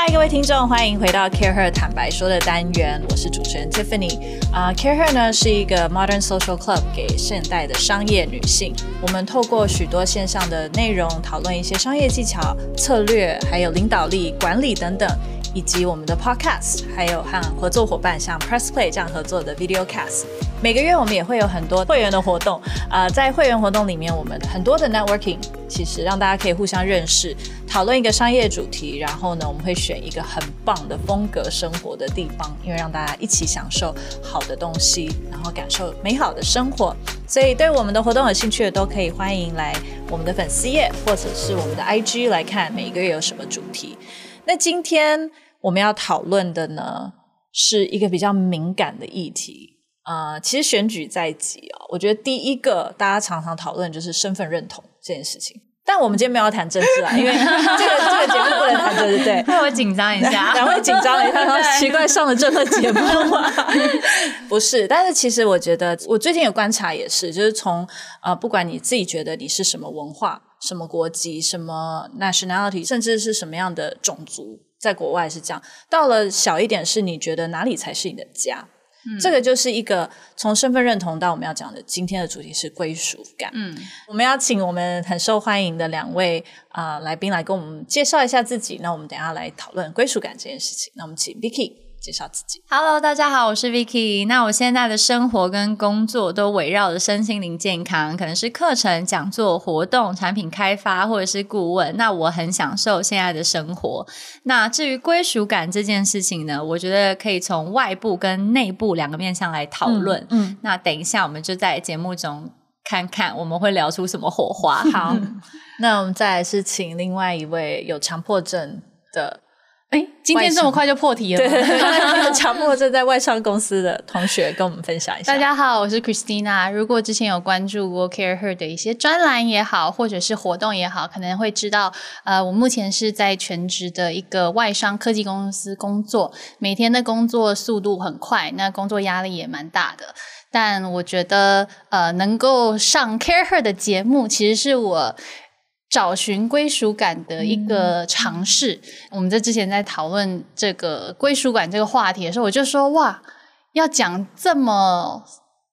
嗨，各位听众，欢迎回到 CAREhER 坦白说的单元，我是主持人 Tiffany。啊、Care Her 呢是一个 Modern Social Club，给现代的商业女性。我们透过许多线上的内容，讨论一些商业技巧、策略，还有领导力、管理等等。以及我们的 Podcast，还有和合作伙伴像 Press Play 这样合作的 Videocast。每个月我们也会有很多会员的活动，啊、呃，在会员活动里面，我们很多的 Networking，其实让大家可以互相认识，讨论一个商业主题，然后呢，我们会选一个很棒的风格生活的地方，因为让大家一起享受好的东西，然后感受美好的生活。所以对我们的活动有兴趣的，都可以欢迎来我们的粉丝页或者是我们的 IG 来看每一个月有什么主题。那今天我们要讨论的呢，是一个比较敏感的议题。呃，其实选举在即哦，我觉得第一个大家常常讨论就是身份认同这件事情。但我们今天没有要谈政治啊，因为这个这个节目不能谈政治，对，会我紧张一下，两位紧张了一下，然后奇怪上了这个节目吗？不是，但是其实我觉得，我最近有观察也是，就是从呃，不管你自己觉得你是什么文化。什么国籍、什么 nationality，甚至是什么样的种族，在国外是这样。到了小一点，是你觉得哪里才是你的家？嗯，这个就是一个从身份认同到我们要讲的今天的主题是归属感。嗯，我们要请我们很受欢迎的两位啊、呃、来宾来跟我们介绍一下自己。那我们等一下来讨论归属感这件事情。那我们请 Vicky。介绍自己。Hello，大家好，我是 Vicky。那我现在的生活跟工作都围绕着身心灵健康，可能是课程、讲座、活动、产品开发，或者是顾问。那我很享受现在的生活。那至于归属感这件事情呢，我觉得可以从外部跟内部两个面向来讨论。嗯，嗯，那等一下我们就在节目中看看我们会聊出什么火花。好，那我们再来是请另外一位有强迫症的。哎，今天这么快就破题了吗？对 强迫症在外商公司的同学跟我们分享一下。大家好，我是 Christina。如果之前有关注过 CAREhER 的一些专栏也好，或者是活动也好，可能会知道，呃，我目前是在全职的一个外商科技公司工作，每天的工作速度很快，那工作压力也蛮大的。但我觉得，呃，能够上 CAREhER 的节目，其实是我。找寻归属感的一个尝试。嗯、我们在之前在讨论这个归属感这个话题的时候，我就说：哇，要讲这么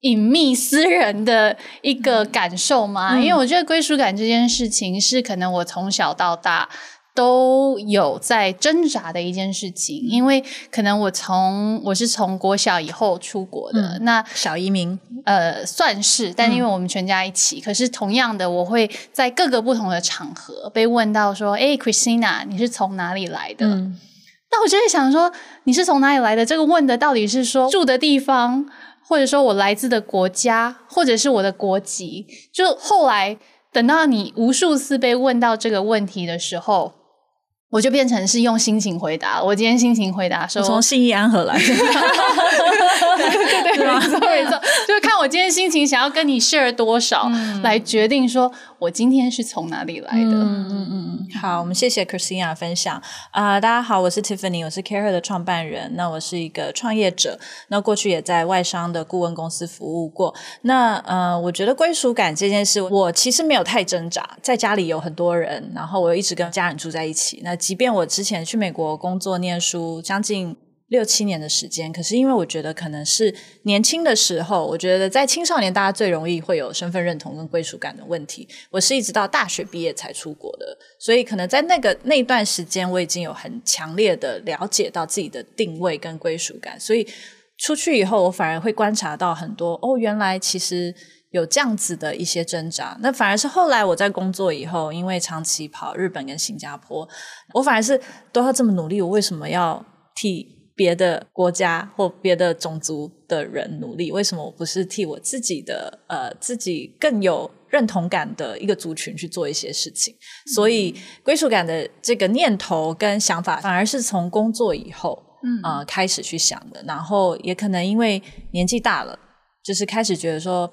隐秘私人的一个感受吗？嗯、因为我觉得归属感这件事情是可能我从小到大。都有在挣扎的一件事情，因为可能我从我是从国小以后出国的，嗯、那小移民，呃，算是，但因为我们全家一起，嗯、可是同样的，我会在各个不同的场合被问到说：“哎，Christina，你是从哪里来的？”嗯、那我就在想说，你是从哪里来的？这个问的到底是说住的地方，或者说我来自的国家，或者是我的国籍？就后来等到你无数次被问到这个问题的时候。我就变成是用心情回答。我今天心情回答说，我从信义安和来。对对对，没错没错，就是看我今天心情想要跟你 share 多少，嗯、来决定说我今天是从哪里来的。嗯嗯嗯。好，我们谢谢 Christina 分享。啊、大家好，我是 Tiffany，我是 Care 的创办人。那我是一个创业者，那过去也在外商的顾问公司服务过。那呃，我觉得归属感这件事，我其实没有太挣扎。在家里有很多人，然后我又一直跟家人住在一起。那即便我之前去美国工作念书将近六七年的时间，可是因为我觉得可能是年轻的时候，我觉得在青少年大家最容易会有身份认同跟归属感的问题。我是一直到大学毕业才出国的，所以可能在那个那段时间，我已经有很强烈的了解到自己的定位跟归属感。所以出去以后，我反而会观察到很多哦，原来其实。有这样子的一些挣扎，那反而是后来我在工作以后，因为长期跑日本跟新加坡，我反而是都要这么努力，我为什么要替别的国家或别的种族的人努力？为什么我不是替我自己的呃自己更有认同感的一个族群去做一些事情？嗯、所以归属感的这个念头跟想法，反而是从工作以后嗯、呃、开始去想的，然后也可能因为年纪大了，就是开始觉得说。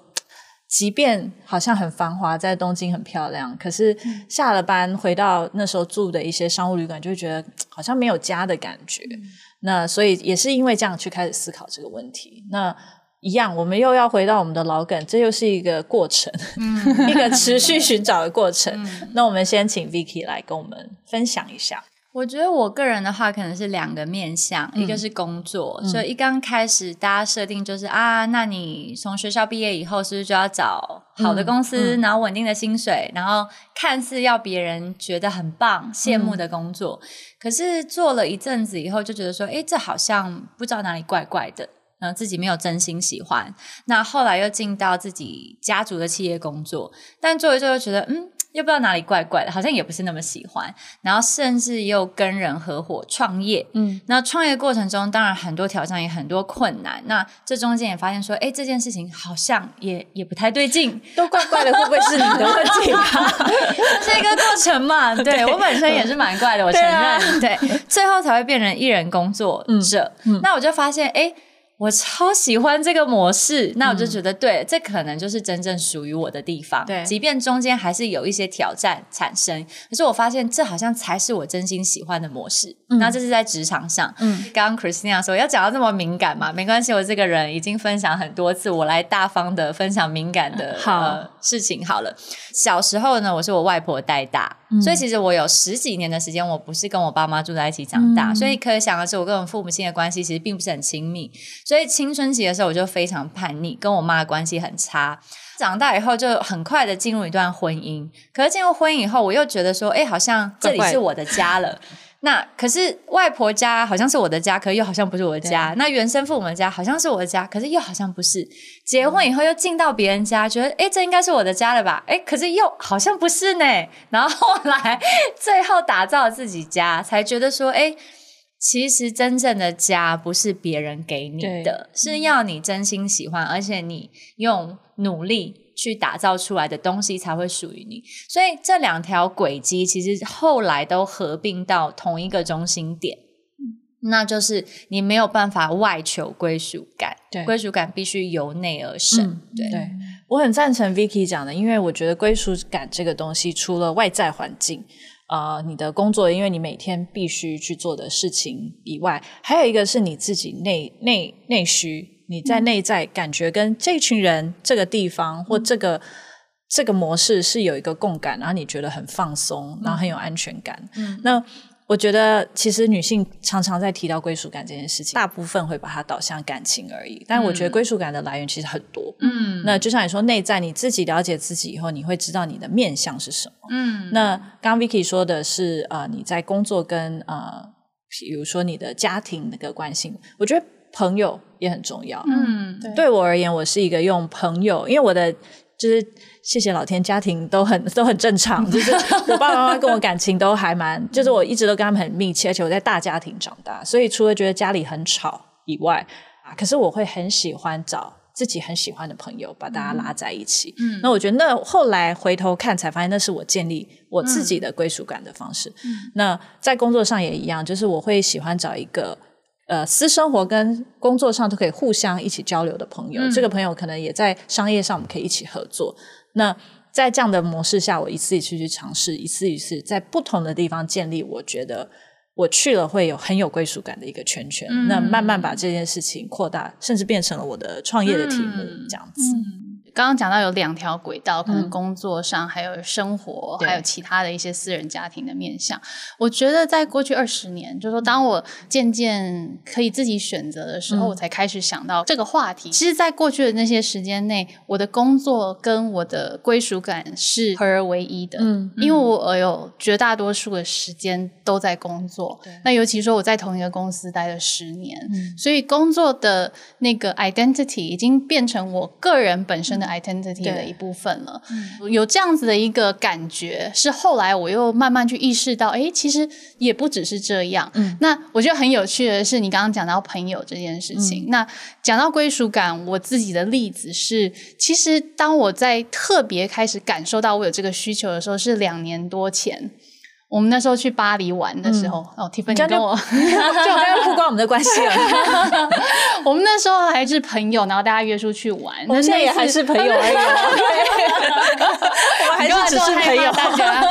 即便好像很繁华，在东京很漂亮，可是下了班回到那时候住的一些商务旅馆，就会觉得好像没有家的感觉。嗯、那所以也是因为这样去开始思考这个问题。那一样，我们又要回到我们的老梗，这又是一个过程，嗯、一个持续寻找的过程。嗯、那我们先请 Vicky 来跟我们分享一下。我觉得我个人的话，可能是两个面向，嗯、一个是工作，嗯、所以一刚开始大家设定就是啊，那你从学校毕业以后，是不是就要找好的公司，嗯嗯、然后稳定的薪水，然后看似要别人觉得很棒、羡慕的工作？嗯、可是做了一阵子以后，就觉得说，诶，这好像不知道哪里怪怪的，然后自己没有真心喜欢。那后来又进到自己家族的企业工作，但做一做又觉得，嗯。又不知道哪里怪怪的，好像也不是那么喜欢，然后甚至又跟人合伙创业，嗯，那创业过程中当然很多挑战，也很多困难。那这中间也发现说，哎，这件事情好像也也不太对劲，都怪怪的，会不会是你的问题啊？是一个过程嘛？对，对我本身也是蛮怪的，我承认，对，啊、对，最后才会变成一人工作者。嗯嗯、那我就发现，哎。我超喜欢这个模式，那我就觉得对，这可能就是真正属于我的地方。对，即便中间还是有一些挑战产生，可是我发现这好像才是我真心喜欢的模式。嗯，那这是在职场上。嗯，刚刚 Christina 说要讲到这么敏感嘛，没关系，我这个人已经分享很多次，我来大方的分享敏感的好、呃、事情好了。小时候呢，我是我外婆带大。所以其实我有十几年的时间，我不是跟我爸妈住在一起长大，嗯、所以可以想的是，我跟我父母亲的关系其实并不是很亲密。所以青春期的时候，我就非常叛逆，跟我妈的关系很差。长大以后，就很快的进入一段婚姻。可是进入婚姻以后，我又觉得说，哎，好像这里是我的家了。那可是外婆家好像是我的家，可是又好像不是我的家。那原生父母的家好像是我的家，可是又好像不是。结婚以后又进到别人家，觉得诶这应该是我的家了吧？诶可是又好像不是呢。然后后来最后打造自己家，才觉得说，诶其实真正的家不是别人给你的，是要你真心喜欢，而且你用努力。去打造出来的东西才会属于你，所以这两条轨迹其实后来都合并到同一个中心点，那就是你没有办法外求归属感，对，归属感必须由内而生。嗯、对，对，我很赞成 Vicky 讲的，因为我觉得归属感这个东西，除了外在环境，你的工作，因为你每天必须去做的事情以外，还有一个是你自己内内内需。你在内在感觉跟这群人、这个地方或这个这个模式是有一个共感，然后你觉得很放松，然后很有安全感。嗯，那我觉得其实女性常常在提到归属感这件事情，大部分会把它导向感情而已。但我觉得归属感的来源其实很多。嗯，那就像你说，内在你自己了解自己以后，你会知道你的面向是什么。嗯，那刚刚 Vicky 说的是呃，你在工作跟呃，比如说你的家庭那个关系，我觉得。朋友也很重要。嗯，对，对我而言，我是一个用朋友，因为我的就是谢谢老天，家庭都很 都很正常，就是我爸爸妈妈跟我感情都还蛮，就是我一直都跟他们很密切，而且我在大家庭长大，所以除了觉得家里很吵以外，啊，可是我会很喜欢找自己很喜欢的朋友，把大家拉在一起。嗯，那我觉得那后来回头看才发现，那是我建立我自己的归属感的方式。嗯，那在工作上也一样，就是我会喜欢找一个。呃，私生活跟工作上都可以互相一起交流的朋友，嗯、这个朋友可能也在商业上，我们可以一起合作。那在这样的模式下，我一次一次去尝试，一次一次在不同的地方建立，我觉得我去了会有很有归属感的一个圈圈。嗯、那慢慢把这件事情扩大，甚至变成了我的创业的题目，嗯、这样子。嗯刚刚讲到有两条轨道，可能工作上还有生活，嗯、还有其他的一些私人家庭的面向。我觉得在过去二十年，就是说当我渐渐可以自己选择的时候，嗯、我才开始想到这个话题。其实，在过去的那些时间内，我的工作跟我的归属感是合而为一的。嗯，因为我有绝大多数的时间都在工作。那尤其说我在同一个公司待了十年，嗯、所以工作的那个 identity 已经变成我个人本身的 identity 的一部分了，有这样子的一个感觉，是后来我又慢慢去意识到，哎，其实也不只是这样。嗯，那我觉得很有趣的是，你刚刚讲到朋友这件事情，嗯、那讲到归属感，我自己的例子是，其实当我在特别开始感受到我有这个需求的时候，是两年多前。我们那时候去巴黎玩的时候，嗯、哦，Tiffany 跟我，就我刚刚曝光我们的关系了。我们那时候还是朋友，然后大家约出去玩。我们现在也还是朋友而已。我们还是只是朋友，大家。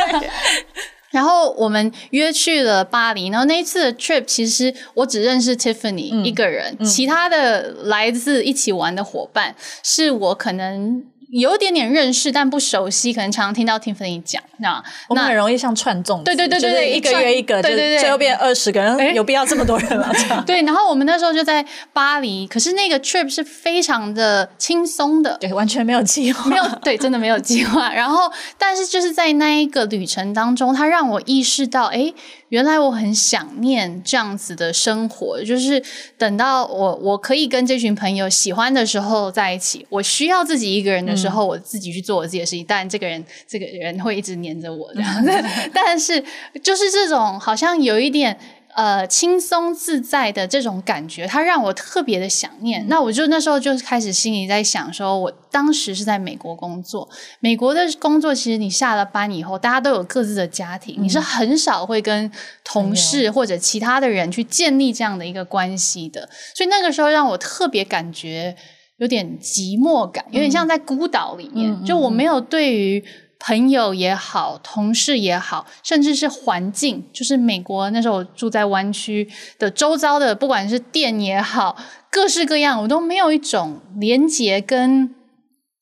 然后我们约去了巴黎，然后那一次的 trip 其实我只认识 Tiffany 一个人，嗯嗯、其他的来自一起玩的伙伴是我可能。有点点认识，但不熟悉，可能常常听到 Tiffany 讲，那我们很容易像串粽子，对对对对对，一个月一个，对对对，最后变二十个人，有必要这么多人吗？对，然后我们那时候就在巴黎，可是那个 trip 是非常的轻松的，对，完全没有计划，没有，对，真的没有计划。然后，但是就是在那一个旅程当中，它让我意识到，哎。原来我很想念这样子的生活，就是等到我我可以跟这群朋友喜欢的时候在一起，我需要自己一个人的时候，我自己去做我自己的事情。但这个人这个人会一直黏着我这样子，但是就是这种好像有一点。呃，轻松自在的这种感觉，它让我特别的想念。嗯、那我就那时候就开始心里在想，说我当时是在美国工作，美国的工作其实你下了班以后，大家都有各自的家庭，嗯、你是很少会跟同事或者其他的人去建立这样的一个关系的。所以那个时候让我特别感觉有点寂寞感，有点像在孤岛里面，嗯、就我没有对于。朋友也好，同事也好，甚至是环境，就是美国那时候我住在湾区的周遭的，不管是店也好，各式各样，我都没有一种连结跟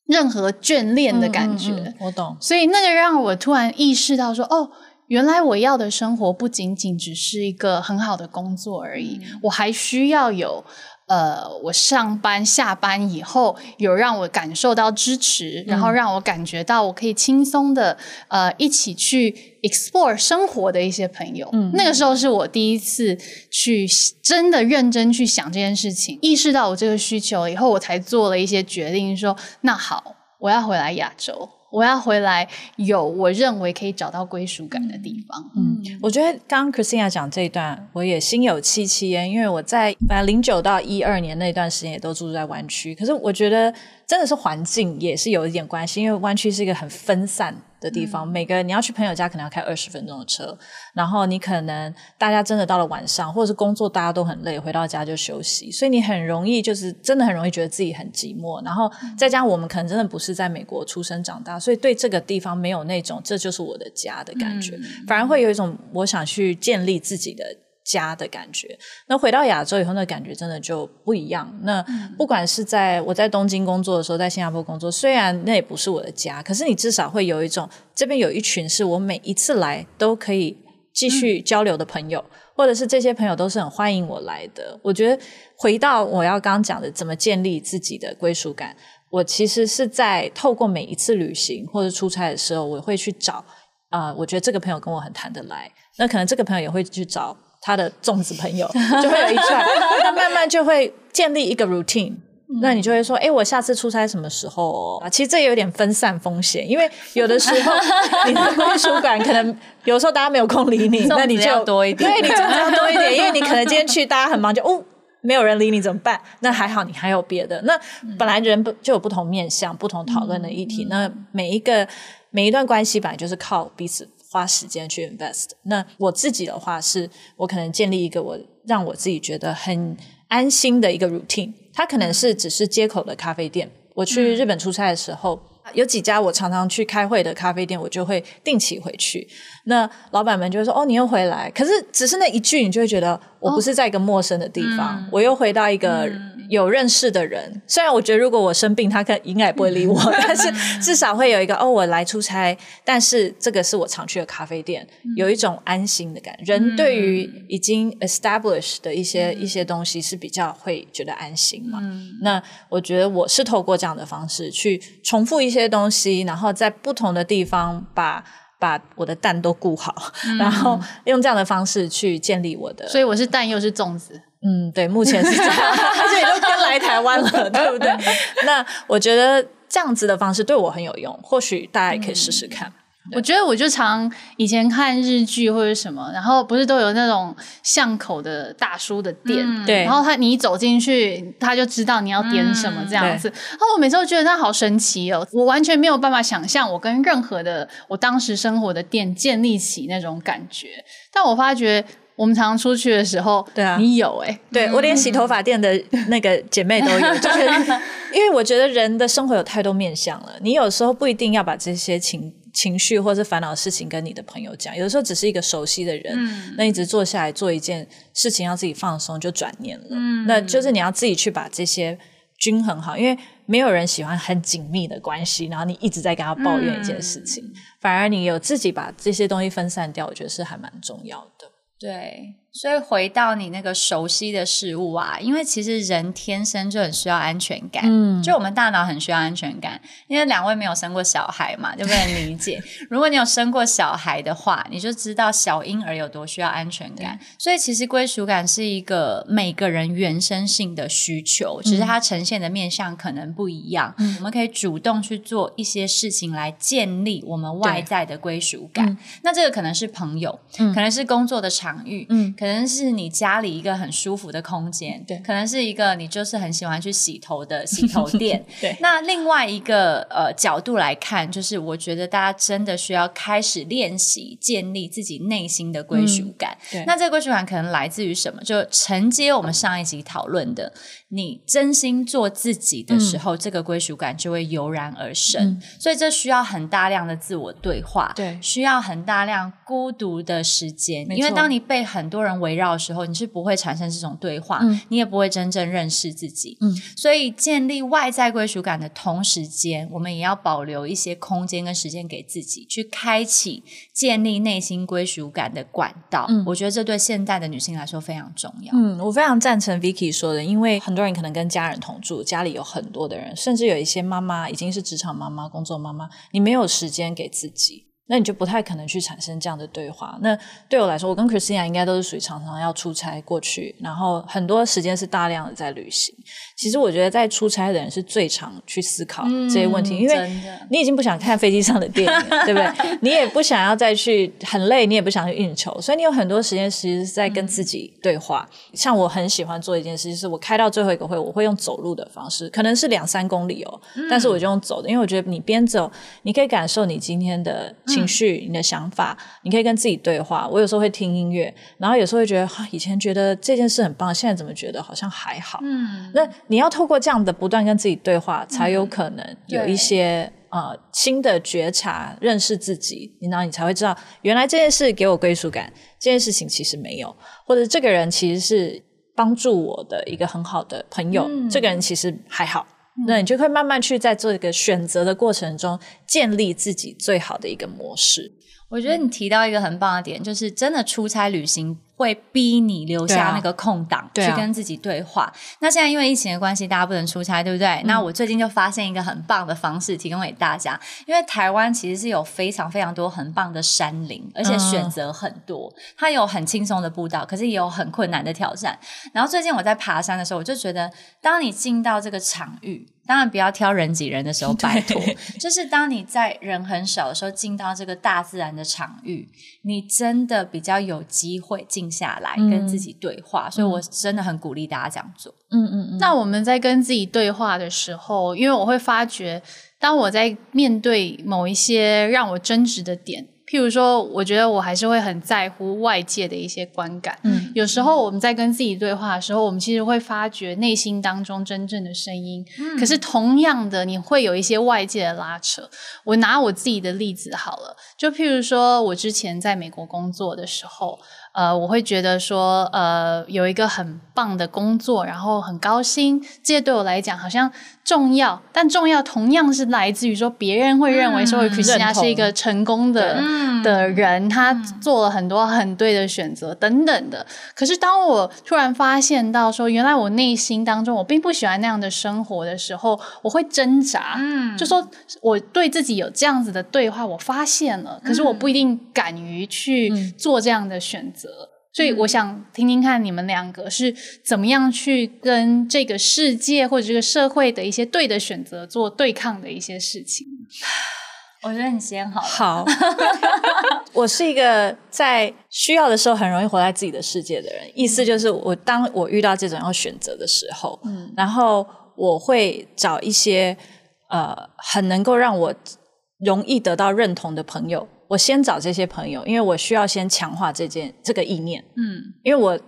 任何眷恋的感觉。嗯嗯嗯，我懂。所以那个让我突然意识到说，哦，原来我要的生活不仅仅只是一个很好的工作而已，嗯、我还需要有。呃，我上班下班以后，有让我感受到支持，然后让我感觉到我可以轻松的呃一起去 explore 生活的一些朋友。嗯，那个时候是我第一次去真的认真去想这件事情，意识到我这个需求以后，我才做了一些决定，说那好，我要回来亚洲。我要回来，有我认为可以找到归属感的地方。嗯，我觉得刚刚 Christina 讲这一段，我也心有戚戚焉，因为我在反正零九到一二年那段时间也都住在湾区，可是我觉得真的是环境也是有一点关系，因为湾区是一个很分散的地方，嗯、每个你要去朋友家可能要开二十分钟的车，然后你可能大家真的到了晚上或者是工作大家都很累，回到家就休息，所以你很容易就是真的很容易觉得自己很寂寞，然后再加上我们可能真的不是在美国出生长大，所以对这个地方没有那种这就是我的家的感觉，嗯、反而会有一种我想去建立自己的。家的感觉，那回到亚洲以后，那感觉真的就不一样。那不管是在我在东京工作的时候，在新加坡工作，虽然那也不是我的家，可是你至少会有一种这边有一群是我每一次来都可以继续交流的朋友，嗯、或者是这些朋友都是很欢迎我来的。我觉得回到我要刚刚讲的，怎么建立自己的归属感，我其实是在透过每一次旅行或者出差的时候，我会去找啊、呃，我觉得这个朋友跟我很谈得来，那可能这个朋友也会去找。他的粽子朋友 就会有一串，那慢慢就会建立一个 routine。那你就会说，哎，我下次出差什么时候啊？其实这也有点分散风险，因为有的时候 你的归属感可能有时候大家没有空理你，那你就多一点，对，你粽子要多一点，因为你可能今天去大家很忙，就哦，没有人理你怎么办？那还好你还有别的。那本来人不就有不同面向、不同讨论的议题？那每一个每一段关系本来就是靠彼此。花时间去 invest。那我自己的话是，我可能建立一个我让我自己觉得很安心的一个 routine。它可能是只是街口的咖啡店。我去日本出差的时候，有几家我常常去开会的咖啡店，我就会定期回去。那老板们就会说：“哦，你又回来。”可是只是那一句，你就会觉得我不是在一个陌生的地方，哦、我又回到一个。嗯有认识的人，虽然我觉得如果我生病，他可能应该也不会理我，但是至少会有一个哦，我来出差，但是这个是我常去的咖啡店，有一种安心的感觉。人对于已经 established 的一些一些东西是比较会觉得安心嘛。那我觉得我是透过这样的方式去重复一些东西，然后在不同的地方把把我的蛋都顾好，然后用这样的方式去建立我的。所以我是蛋，又是粽子。嗯，对，目前是这样，而且都跟来台湾了，对不对？那我觉得这样子的方式对我很有用，或许大家也可以试试看。我觉得我就常以前看日剧或者什么，然后不是都有那种巷口的大叔的店，嗯、对，然后他你一走进去，他就知道你要点什么这样子。嗯、然后我每次都觉得他好神奇哦，我完全没有办法想象我跟任何的我当时生活的店建立起那种感觉，但我发觉。我们常常出去的时候，对啊，你有哎、欸，对，我连洗头发店的 那个姐妹都有，就是因为我觉得人的生活有太多面向了，你有时候不一定要把这些情情绪或者是烦恼的事情跟你的朋友讲，有的时候只是一个熟悉的人，嗯、那一直坐下来做一件事情，让自己放松就转念了，嗯、那就是你要自己去把这些均衡好，因为没有人喜欢很紧密的关系，然后你一直在跟他抱怨一件事情，嗯、反而你有自己把这些东西分散掉，我觉得是还蛮重要的。对。所以回到你那个熟悉的事物啊，因为其实人天生就很需要安全感，嗯，就我们大脑很需要安全感。因为两位没有生过小孩嘛，就不能理解。如果你有生过小孩的话，你就知道小婴儿有多需要安全感。所以其实归属感是一个每个人原生性的需求，只是它呈现的面向可能不一样。嗯，我们可以主动去做一些事情来建立我们外在的归属感。那这个可能是朋友，嗯，可能是工作的场域，嗯。可能是你家里一个很舒服的空间，对，可能是一个你就是很喜欢去洗头的洗头 店，对。那另外一个呃角度来看，就是我觉得大家真的需要开始练习建立自己内心的归属感。嗯、对。那这个归属感可能来自于什么？就承接我们上一集讨论的，你真心做自己的时候，嗯、这个归属感就会油然而生。嗯、所以这需要很大量的自我对话，对，需要很大量孤独的时间，因为当你被很多人围绕的时候，你是不会产生这种对话，嗯、你也不会真正认识自己。嗯，所以建立外在归属感的同时间，我们也要保留一些空间跟时间给自己，去开启建立内心归属感的管道。嗯，我觉得这对现代的女性来说非常重要。嗯，我非常赞成 Vicky 说的，因为很多人可能跟家人同住，家里有很多的人，甚至有一些妈妈已经是职场妈妈、工作妈妈，你没有时间给自己。那你就不太可能去产生这样的对话。那对我来说，我跟 Christina 应该都是属于常常要出差过去，然后很多时间是大量的在旅行。其实我觉得在出差的人是最常去思考这些问题，嗯、因为你已经不想看飞机上的电影，对不对？你也不想要再去很累，你也不想去应酬，所以你有很多时间其实是在跟自己对话。嗯、像我很喜欢做一件事，就是我开到最后一个会，我会用走路的方式，可能是两三公里哦，嗯、但是我就用走的，因为我觉得你边走，你可以感受你今天的。情绪，你的想法，你可以跟自己对话。我有时候会听音乐，然后有时候会觉得，哈，以前觉得这件事很棒，现在怎么觉得好像还好？嗯，那你要透过这样的不断跟自己对话，才有可能有一些、嗯、呃新的觉察，认识自己，然后你才会知道，原来这件事给我归属感，这件事情其实没有，或者这个人其实是帮助我的一个很好的朋友，嗯、这个人其实还好。那你就会慢慢去在做一个选择的过程中，建立自己最好的一个模式。我觉得你提到一个很棒的点，就是真的出差旅行会逼你留下那个空档，去跟自己对话。那现在因为疫情的关系，大家不能出差，对不对？嗯。那我最近就发现一个很棒的方式，提供给大家。因为台湾其实是有非常非常多很棒的山林，而且选择很多。它有很轻松的步道，可是也有很困难的挑战。然后最近我在爬山的时候，我就觉得，当你进到这个场域。当然不要挑人挤人的时候，拜托。就是当你在人很少的时候进到这个大自然的场域，你真的比较有机会静下来跟自己对话。嗯、所以我真的很鼓励大家这样做。嗯嗯嗯。那我们在跟自己对话的时候，因为我会发觉，当我在面对某一些让我争执的点。譬如说，我觉得我还是会很在乎外界的一些观感。嗯，有时候我们在跟自己对话的时候，我们其实会发觉内心当中真正的声音。嗯，可是同样的，你会有一些外界的拉扯。我拿我自己的例子好了，就譬如说我之前在美国工作的时候。呃，我会觉得说，呃，有一个很棒的工作，然后很高薪，这些对我来讲好像重要，但重要同样是来自于说，别人会认为说，Christina 是一个成功的同的人，他做了很多很对的选择等等的。可是当我突然发现到说，原来我内心当中我并不喜欢那样的生活的时候，我会挣扎，嗯，就说我对自己有这样子的对话，我发现了，可是我不一定敢于去做这样的选择。所以我想听听看你们两个是怎么样去跟这个世界或者这个社会的一些对的选择做对抗的一些事情。我觉得你先好了。好，我是一个在需要的时候很容易活在自己的世界的人。意思就是，我当我遇到这种要选择的时候，嗯，然后我会找一些呃很能够让我容易得到认同的朋友。我先找这些朋友，因为我需要先强化这件这个意念。嗯，因为我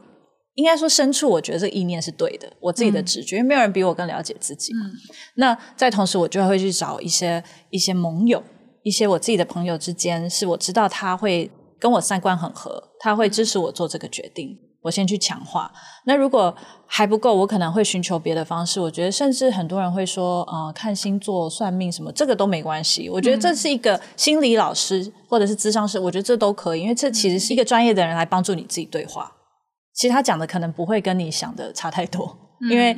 应该说深处，我觉得这个意念是对的，我自己的直觉，嗯、因为没有人比我更了解自己嘛。嗯、那在同时，我就会去找一些一些盟友，一些我自己的朋友之间，是我知道他会跟我三观很合，他会支持我做这个决定。我先去强化。那如果还不够，我可能会寻求别的方式。我觉得，甚至很多人会说，呃，看星座、算命什么，这个都没关系。我觉得这是一个心理老师或者是智商师，我觉得这都可以，因为这其实是一个专业的人来帮助你自己对话。其实他讲的可能不会跟你想的差太多，因为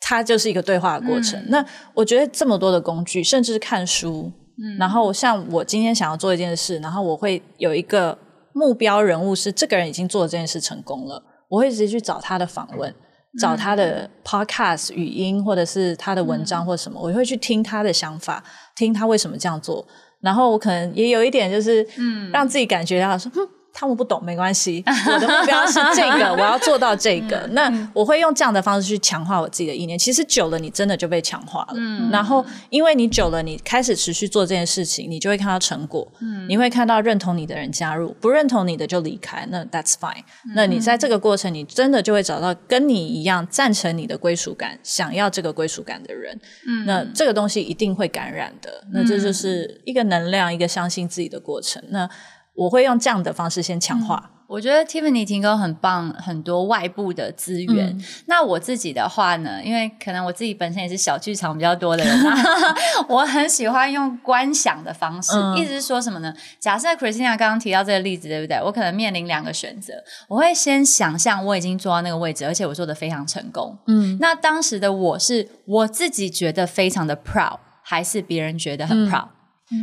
他就是一个对话的过程。那我觉得这么多的工具，甚至是看书。嗯，然后像我今天想要做一件事，然后我会有一个目标人物是这个人已经做了这件事成功了，我会直接去找他的访问，找他的 podcast 语音或者是他的文章或者什么，我会去听他的想法，听他为什么这样做，然后我可能也有一点就是，嗯，让自己感觉到说，嗯。他们不懂没关系，我的目标是这个，我要做到这个。嗯、那我会用这样的方式去强化我自己的意念。其实久了，你真的就被强化了。嗯、然后，因为你久了，你开始持续做这件事情，你就会看到成果。嗯、你会看到认同你的人加入，不认同你的就离开。那 That's fine。嗯、那你在这个过程，你真的就会找到跟你一样赞成你的归属感、想要这个归属感的人。嗯、那这个东西一定会感染的。那这就是一个能量，一个相信自己的过程。那我会用这样的方式先强化。嗯、我觉得 Tiffany 提供很棒，很多外部的资源。嗯、那我自己的话呢，因为可能我自己本身也是小剧场比较多的人，我很喜欢用观想的方式。嗯、意思是说什么呢？假设 Christina 刚刚提到这个例子，对不对？我可能面临两个选择，我会先想象我已经坐到那个位置，而且我做的非常成功。嗯，那当时的我是我自己觉得非常的 proud，还是别人觉得很 proud？、嗯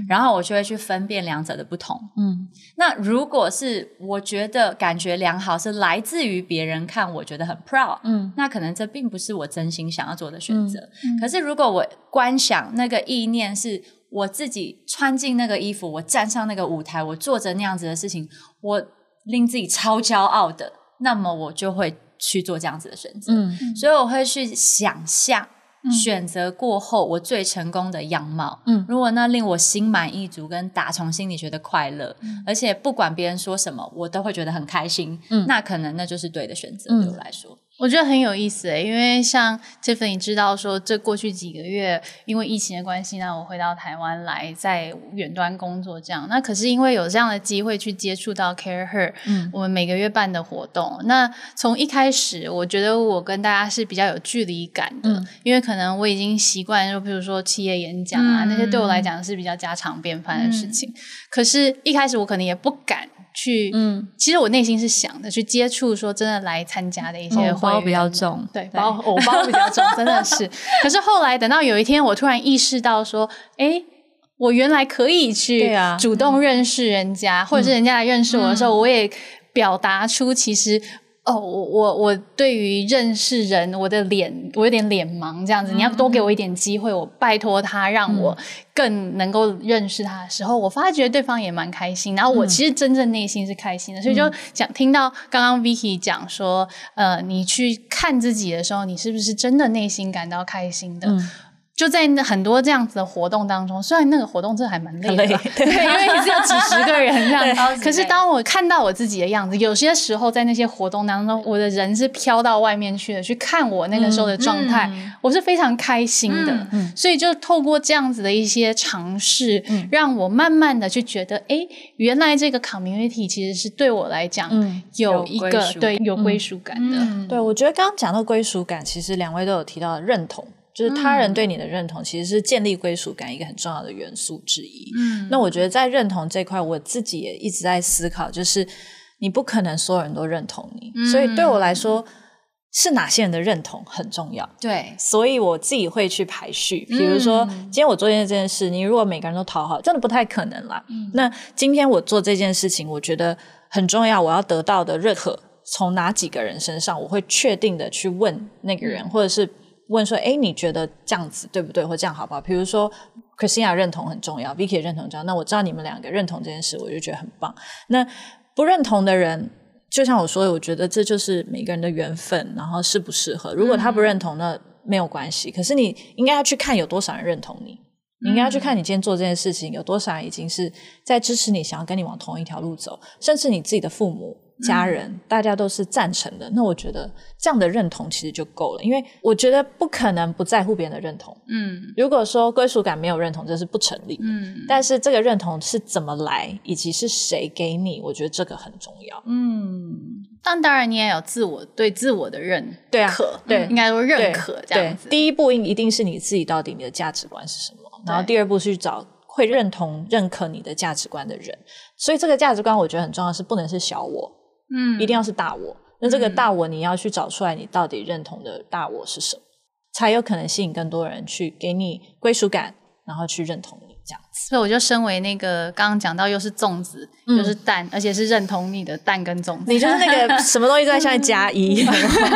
然后我就会去分辨两者的不同。嗯，那如果是我觉得感觉良好，是来自于别人看我觉得很 proud，嗯，那可能这并不是我真心想要做的选择。嗯，可是如果我观想那个意念是我自己穿进那个衣服，我站上那个舞台，我做着那样子的事情，我令自己超骄傲的，那么我就会去做这样子的选择。嗯，所以我会去想象。选择过后，我最成功的样貌。嗯，如果那令我心满意足，跟打从心里觉得快乐，嗯、而且不管别人说什么，我都会觉得很开心。嗯，那可能那就是对的选择，对我来说。嗯我觉得很有意思诶，因为像 Tiffany 知道说，这过去几个月因为疫情的关系，那我回到台湾来在远端工作这样。那可是因为有这样的机会去接触到 CAREhER，嗯，我们每个月办的活动。那从一开始，我觉得我跟大家是比较有距离感的，嗯、因为可能我已经习惯，就比如说企业演讲啊，嗯、那些对我来讲是比较家常便饭的事情。嗯、可是，一开始我可能也不敢。去，嗯，其实我内心是想的，去接触说真的来参加的一些会比较重，对，包偶包比较重，真的是。可是后来等到有一天，我突然意识到说，哎，我原来可以去主动认识人家，或者是人家来认识我的时候，我也表达出其实。哦，我我我对于认识人，我的脸我有点脸盲这样子。你要多给我一点机会，我拜托他让我更能够认识他的时候，我发觉对方也蛮开心。然后我其实真正内心是开心的，所以就想听到刚刚 Vicky 讲说，呃，你去看自己的时候，你是不是真的内心感到开心的？就在很多这样子的活动当中，虽然那个活动真的还蛮累的，累对，因为你只有几十个人这样。可是当我看到我自己的样子，有些时候在那些活动当中，我的人是飘到外面去的，去看我那个时候的状态，嗯、我是非常开心的。所以就透过这样子的一些尝试，嗯、让我慢慢的去觉得，哎，原来这个 community 其实是对我来讲有一个有对有归属感的。嗯、对，我觉得刚刚讲到归属感，其实两位都有提到认同。就是他人对你的认同，其实是建立归属感一个很重要的元素之一。嗯，那我觉得在认同这块，我自己也一直在思考，就是你不可能所有人都认同你，嗯、所以对我来说，是哪些人的认同很重要。对，所以我自己会去排序。比如说，今天我做这件事，你如果每个人都讨好，真的不太可能啦。嗯、那今天我做这件事情，我觉得很重要，我要得到的认可从哪几个人身上，我会确定的去问那个人，嗯、或者是。问说：“哎，你觉得这样子对不对？或这样好不好？比如说，Christina 认同很重要，Vicky 认同很重要。那我知道你们两个认同这件事，我就觉得很棒。那不认同的人，就像我说的，我觉得这就是每个人的缘分，然后适不适合。如果他不认同，那没有关系。可是你应该要去看有多少人认同你，你应该要去看你今天做这件事情有多少人已经是在支持你，想要跟你往同一条路走，甚至你自己的父母。”家人，嗯、大家都是赞成的，那我觉得这样的认同其实就够了，因为我觉得不可能不在乎别人的认同。嗯，如果说归属感没有认同，这是不成立的。嗯，但是这个认同是怎么来，以及是谁给你，我觉得这个很重要。嗯，但当然，你也有自我对自我的认可，对啊，对，应该说认可这样子。第一步应一定是你自己到底你的价值观是什么，然后第二步是去找会认同、认可你的价值观的人。所以这个价值观我觉得很重要，是不能是小我，嗯，一定要是大我。那这个大我你要去找出来，你到底认同的大我是什么，才有可能吸引更多人去给你归属感，然后去认同你。这样子，所以我就身为那个刚刚讲到又是粽子、嗯、又是蛋，而且是认同你的蛋跟粽子，你就是那个 什么东西都在下面加一，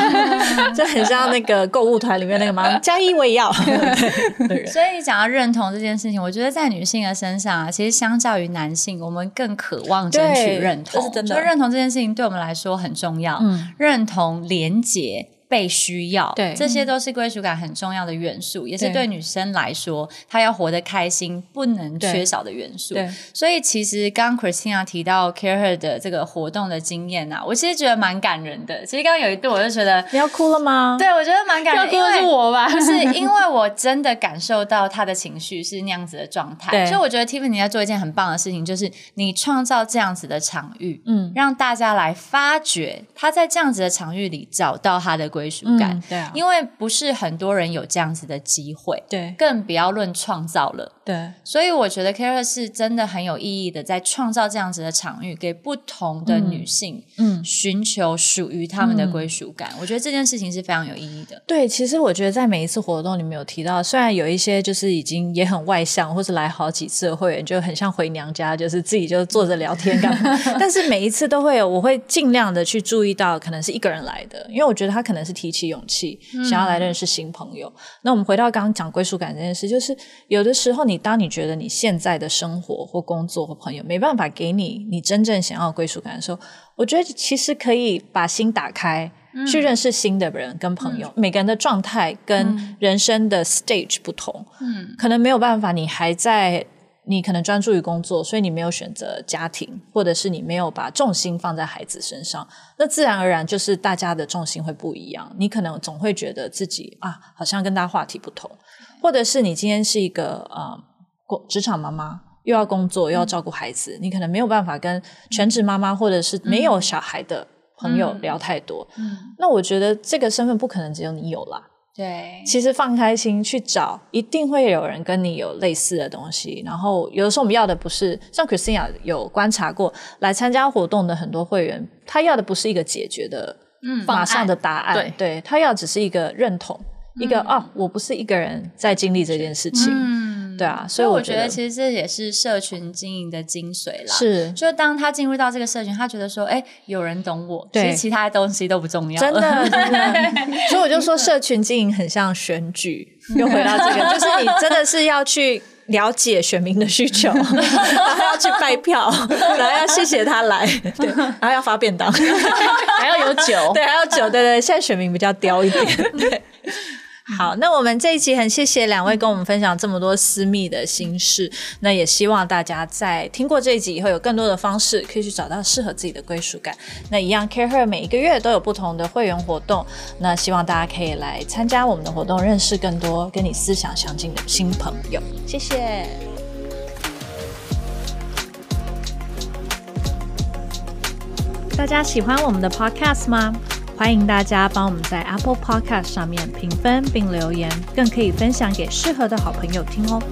就很像那个购物团里面那个吗？加一我也要。对所以讲到认同这件事情，我觉得在女性的身上啊，其实相较于男性，我们更渴望争取认同。是真的，就认同这件事情对我们来说很重要。嗯，认同连结。被需要，对，这些都是归属感很重要的元素，也是对女生来说，她要活得开心不能缺少的元素。对，所以其实刚刚 Christina 提到 CAREhER 的这个活动的经验啊，我其实觉得蛮感人的。其实刚刚有一度我就觉得你要哭了吗？对，我觉得蛮感人，要哭的是我吧？不是，因为我真的感受到她的情绪是那样子的状态。对，所以我觉得 Tiffany 在做一件很棒的事情，就是你创造这样子的场域，嗯，让大家来发掘她在这样子的场域里找到她的归属感。嗯，对。因为不是很多人有这样子的机会，对，更不要论创造了，对。所以我觉得 CAREhER 是真的很有意义的，在创造这样子的场域，给不同的女性，嗯，寻求属于她们的归属感。嗯。我觉得这件事情是非常有意义的。对，其实我觉得在每一次活动里面有提到，虽然有一些就是已经也很外向，或是来好几次的会员就很像回娘家，就是自己就坐着聊天干嘛，但是每一次都会有，我会尽量的去注意到，可能是一个人来的，因为我觉得他可能是提起勇气。想要来认识新朋友，嗯、那我们回到刚刚讲归属感这件事，就是有的时候，你当你觉得你现在的生活或工作或朋友没办法给你你真正想要归属感的时候，我觉得其实可以把心打开，嗯、去认识新的人跟朋友。嗯、每个人的状态跟人生的 stage 不同，嗯，可能没有办法，你还在。你可能专注于工作，所以你没有选择家庭，或者是你没有把重心放在孩子身上，那自然而然就是大家的重心会不一样。你可能总会觉得自己啊，好像跟大家话题不同，或者是你今天是一个呃，职场妈妈，又要工作又要照顾孩子，嗯、你可能没有办法跟全职妈妈或者是没有小孩的朋友聊太多。嗯，那我觉得这个身份不可能只有你有啦。对，其实放开心去找，一定会有人跟你有类似的东西。然后有的时候我们要的不是像 Christina 有观察过来参加活动的很多会员，他要的不是一个解决的、嗯，马上的答案，对，对他要只是一个认同，嗯、一个哦，我不是一个人在经历这件事情。嗯对啊，所以我觉得其实这也是社群经营的精髓啦。是，就当他进入到这个社群，他觉得说，哎，有人懂我，其实其他的东西都不重要。真的，真的。所以我就说，社群经营很像选举。又回到这个，就是你真的是要去了解选民的需求，然后要去拜票，然后要谢谢他来，对，然后要发便当，还要有酒，对，还要酒，对对。现在选民比较刁一点，对。好，那我们这一集很谢谢两位跟我们分享这么多私密的心事。那也希望大家在听过这一集以后，有更多的方式可以去找到适合自己的归属感。那一样，CAREhER 每一个月都有不同的会员活动。那希望大家可以来参加我们的活动，认识更多跟你思想相近的新朋友。谢谢。大家喜欢我们的 Podcast 吗？欢迎大家帮我们在 Apple Podcast 上面评分并留言，更可以分享给适合的好朋友听哦。